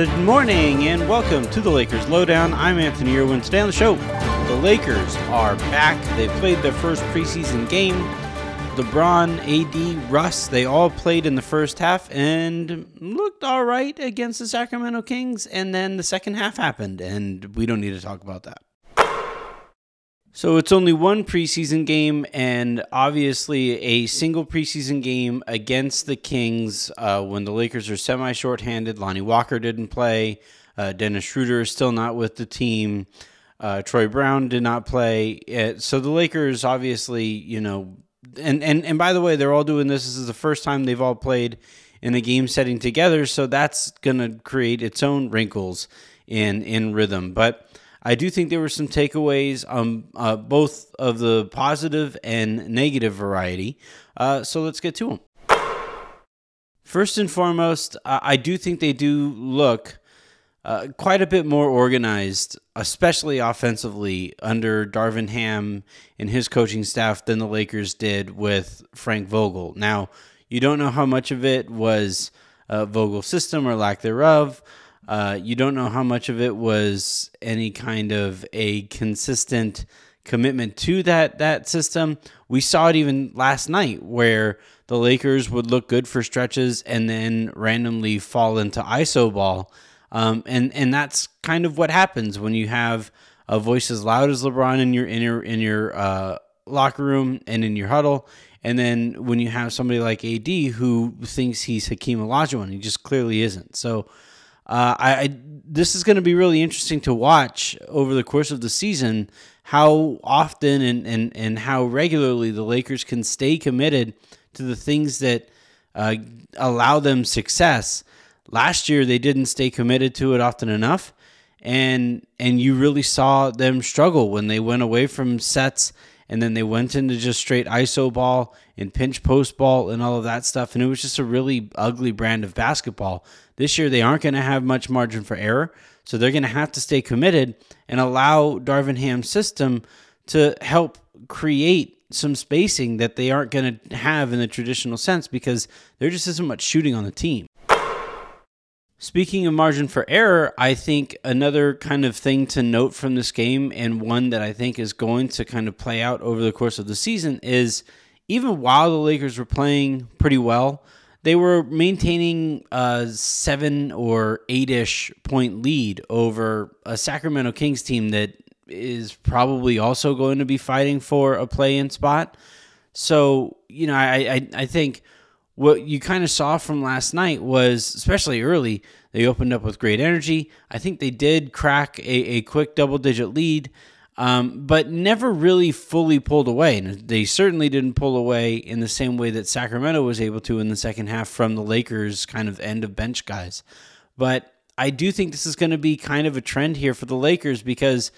Good morning and welcome to the Lakers Lowdown. I'm Anthony Irwin. Today on the show, the Lakers are back. They played their first preseason game. LeBron, AD, Russ, they all played in the first half and looked all right against the Sacramento Kings. And then the second half happened, and we don't need to talk about that. So it's only one preseason game, and obviously a single preseason game against the Kings uh, when the Lakers are semi shorthanded. Lonnie Walker didn't play. Uh, Dennis Schroeder is still not with the team. Uh, Troy Brown did not play. Uh, so the Lakers obviously, you know, and, and, and by the way, they're all doing this. This is the first time they've all played in a game setting together. So that's going to create its own wrinkles in, in rhythm. But I do think there were some takeaways on uh, both of the positive and negative variety. Uh, so let's get to them. First and foremost, I do think they do look uh, quite a bit more organized, especially offensively, under Darvin Ham and his coaching staff than the Lakers did with Frank Vogel. Now, you don't know how much of it was uh, Vogel's system or lack thereof. Uh, you don't know how much of it was any kind of a consistent commitment to that that system. We saw it even last night where the Lakers would look good for stretches and then randomly fall into iso ball. Um, and and that's kind of what happens when you have a voice as loud as LeBron in your in your in your uh, locker room and in your huddle, and then when you have somebody like AD who thinks he's Hakeem Olajuwon, he just clearly isn't. So uh, I, I, this is going to be really interesting to watch over the course of the season how often and, and, and how regularly the Lakers can stay committed to the things that uh, allow them success. Last year they didn't stay committed to it often enough, and and you really saw them struggle when they went away from sets and then they went into just straight iso ball and pinch post ball and all of that stuff. And it was just a really ugly brand of basketball. This year they aren't going to have much margin for error. So they're going to have to stay committed and allow darvin ham's system to help create some spacing that they aren't going to have in the traditional sense because there just isn't much shooting on the team Speaking of margin for error, I think another kind of thing to note from this game, and one that I think is going to kind of play out over the course of the season, is even while the Lakers were playing pretty well, they were maintaining a seven or eight ish point lead over a Sacramento Kings team that is probably also going to be fighting for a play in spot. So, you know, I, I, I think what you kind of saw from last night was, especially early, they opened up with great energy. I think they did crack a, a quick double digit lead, um, but never really fully pulled away. And they certainly didn't pull away in the same way that Sacramento was able to in the second half from the Lakers' kind of end of bench guys. But I do think this is going to be kind of a trend here for the Lakers because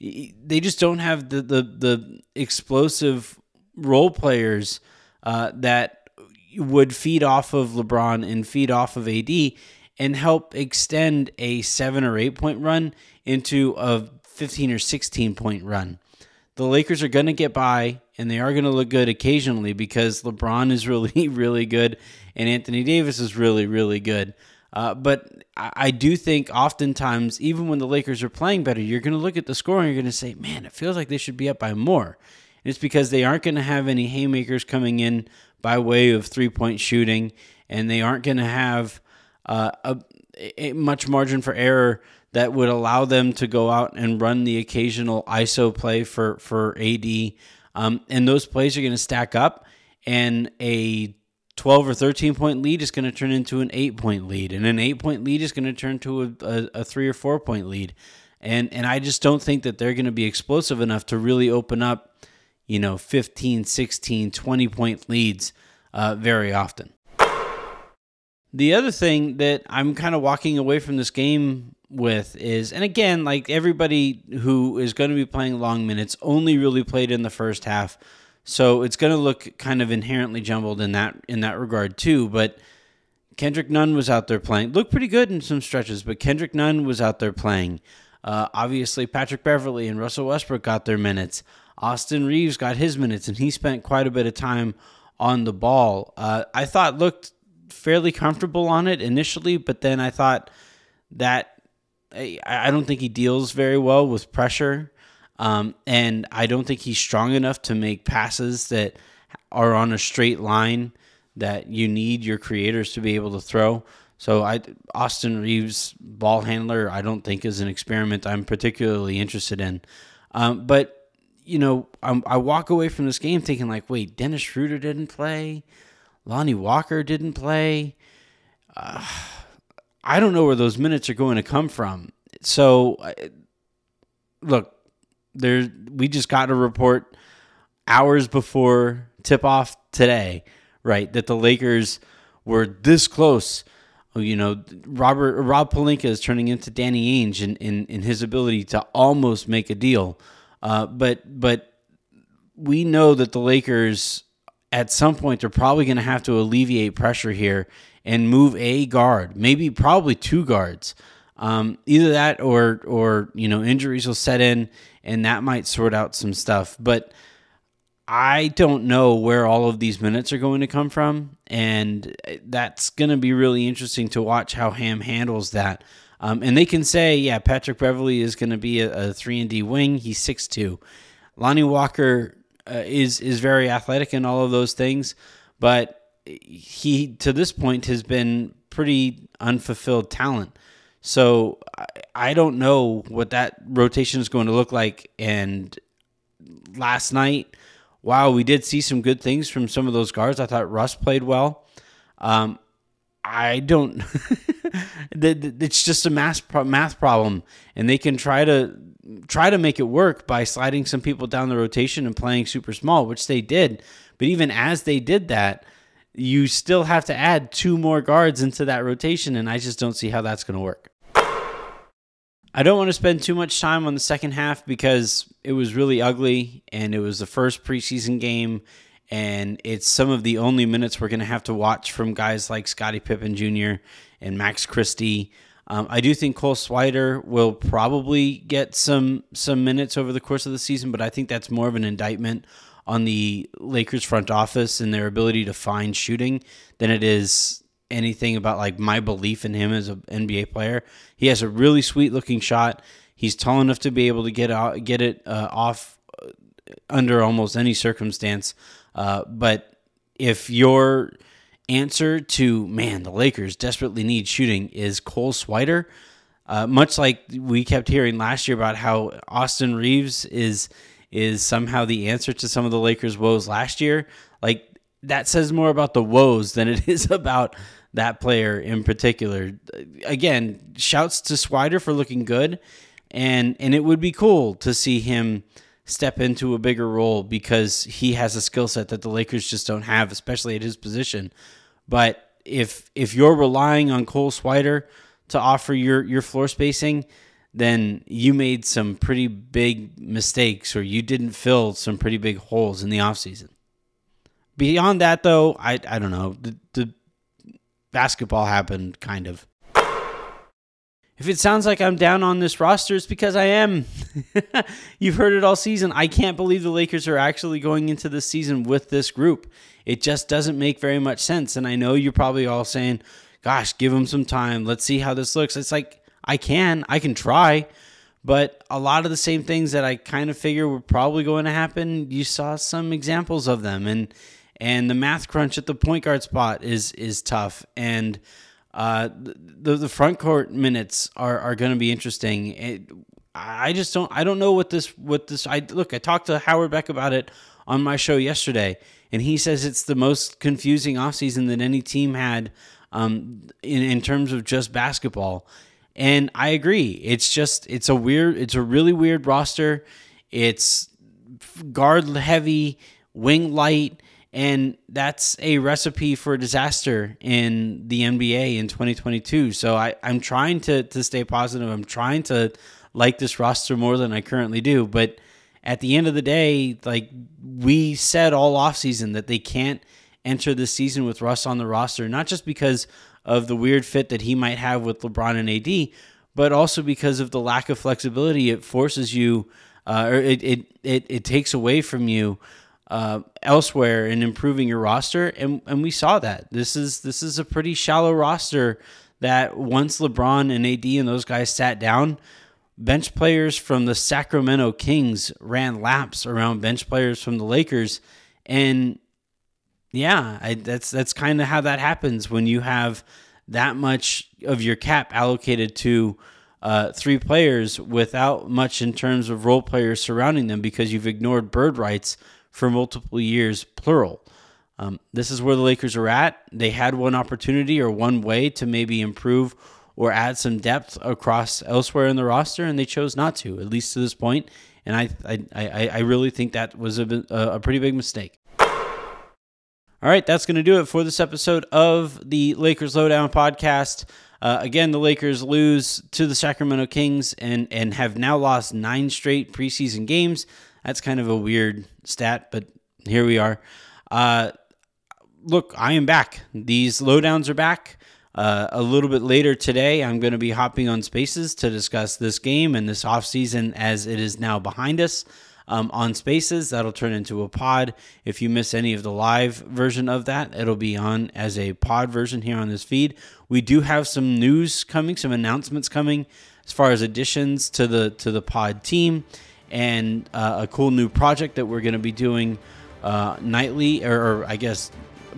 they just don't have the the, the explosive role players uh, that would feed off of LeBron and feed off of AD and help extend a seven or eight point run into a 15 or 16 point run. The Lakers are going to get by and they are going to look good occasionally because LeBron is really, really good and Anthony Davis is really, really good. Uh, but I do think oftentimes, even when the Lakers are playing better, you're going to look at the score and you're going to say, man, it feels like they should be up by more. It's because they aren't going to have any haymakers coming in by way of three point shooting, and they aren't going to have uh, a, a, much margin for error that would allow them to go out and run the occasional ISO play for for AD. Um, and those plays are going to stack up, and a 12 or 13 point lead is going to turn into an eight point lead, and an eight point lead is going to turn to a, a, a three or four point lead. And, and I just don't think that they're going to be explosive enough to really open up you know, 15, 16, 20 point leads uh, very often. The other thing that I'm kind of walking away from this game with is, and again, like everybody who is going to be playing long minutes only really played in the first half, so it's going to look kind of inherently jumbled in that in that regard too. But Kendrick Nunn was out there playing, looked pretty good in some stretches, but Kendrick Nunn was out there playing. Uh, obviously, Patrick Beverley and Russell Westbrook got their minutes. Austin Reaves got his minutes, and he spent quite a bit of time on the ball. Uh, I thought looked fairly comfortable on it initially, but then I thought that I, I don't think he deals very well with pressure. Um, and I don't think he's strong enough to make passes that are on a straight line that you need your creators to be able to throw. So I Austin Reaves ball handler I don't think is an experiment I'm particularly interested in. Um, but you know I'm, i walk away from this game thinking like, wait, Dennis Schroeder didn't play, Lonnie Walker didn't play. Uh, I don't know where those minutes are going to come from. So look, there we just got a report hours before tip off today, right? That the Lakers were this close. You know, Robert Rob Pelinka is turning into Danny Ainge in, in, in his ability to almost make a deal. Uh, but but we know that the Lakers at some point they're probably going to have to alleviate pressure here and move a guard, maybe probably two guards. Um, either that or or you know injuries will set in and that might sort out some stuff. But I don't know where all of these minutes are going to come from, and that's going to be really interesting to watch how Ham handles that. Um, and they can say, yeah, Patrick Beverley is going to be a, a three and D wing. He's six two. Lonnie Walker uh, is is very athletic and all of those things, but he to this point has been pretty unfulfilled talent. So I, I don't know what that rotation is going to look like. And last night, wow, we did see some good things from some of those guards. I thought Russ played well. Um, I don't. it's just a math math problem, and they can try to try to make it work by sliding some people down the rotation and playing super small, which they did. But even as they did that, you still have to add two more guards into that rotation, and I just don't see how that's going to work. I don't want to spend too much time on the second half because it was really ugly and it was the first preseason game and it's some of the only minutes we're going to have to watch from guys like Scottie Pippen Jr. and Max Christie. Um, I do think Cole Swider will probably get some some minutes over the course of the season, but I think that's more of an indictment on the Lakers front office and their ability to find shooting than it is anything about like my belief in him as an NBA player. He has a really sweet looking shot. He's tall enough to be able to get out, get it uh, off uh, under almost any circumstance. Uh, but if your answer to man, the Lakers desperately need shooting is Cole Swider, uh, much like we kept hearing last year about how Austin Reaves is is somehow the answer to some of the Lakers' woes last year. Like that says more about the woes than it is about that player in particular. Again, shouts to Swider for looking good, and and it would be cool to see him step into a bigger role because he has a skill set that the Lakers just don't have, especially at his position. But if if you're relying on Cole Swider to offer your your floor spacing, then you made some pretty big mistakes or you didn't fill some pretty big holes in the offseason. Beyond that, though, I I don't know. The, the basketball happened, kind of. If it sounds like I'm down on this roster, it's because I am. You've heard it all season. I can't believe the Lakers are actually going into this season with this group. It just doesn't make very much sense. And I know you're probably all saying, gosh, give them some time. Let's see how this looks. It's like, I can, I can try. But a lot of the same things that I kind of figure were probably going to happen, you saw some examples of them. And and the math crunch at the point guard spot is is tough, and uh, the the front court minutes are are going to be interesting. It, I just don't I don't know what this what this I look I talked to Howard Beck about it on my show yesterday, and he says it's the most confusing offseason that any team had um, in in terms of just basketball. And I agree. It's just it's a weird it's a really weird roster. It's guard heavy, wing light and that's a recipe for disaster in the NBA in 2022. So I, I'm trying to, to stay positive. I'm trying to like this roster more than I currently do. But at the end of the day, like we said all offseason that they can't enter the season with Russ on the roster, not just because of the weird fit that he might have with LeBron and AD, but also because of the lack of flexibility. It forces you, uh, or it, it, it, it takes away from you uh, elsewhere and improving your roster, and and we saw that. This is this is a pretty shallow roster that once LeBron and AD and those guys sat down, bench players from the Sacramento Kings ran laps around bench players from the Lakers, and yeah, I, that's that's kind of how that happens when you have that much of your cap allocated to uh, three players without much in terms of role players surrounding them because you've ignored bird rights for multiple years, plural. Um, this is where the Lakers are at. They had one opportunity or one way to maybe improve or add some depth across elsewhere in the roster, and they chose not to, at least to this point. And I, I, I, I really think that was a, a pretty big mistake. All right, that's going to do it for this episode of the Lakers Lowdown podcast. Uh, again, the Lakers lose to the Sacramento Kings and and have now lost nine straight preseason games. That's kind of a weird stat, but here we are. Uh, look, I am back. These lowdowns are back. Uh, a little bit later today, I'm going to be hopping on Spaces to discuss this game and this offseason as it is now behind us um, on Spaces. That'll turn into a pod. If you miss any of the live version of that, it'll be on as a pod version here on this feed. We do have some news coming, some announcements coming as far as additions to the to the pod team, and uh, a cool new project that we're going to be doing uh, nightly, or, or I guess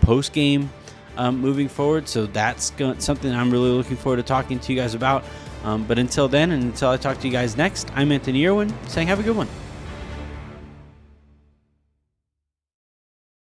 post game um, moving forward. So that's something I'm really looking forward to talking to you guys about. Um, but until then, and until I talk to you guys next, I'm Anthony Irwin saying have a good one.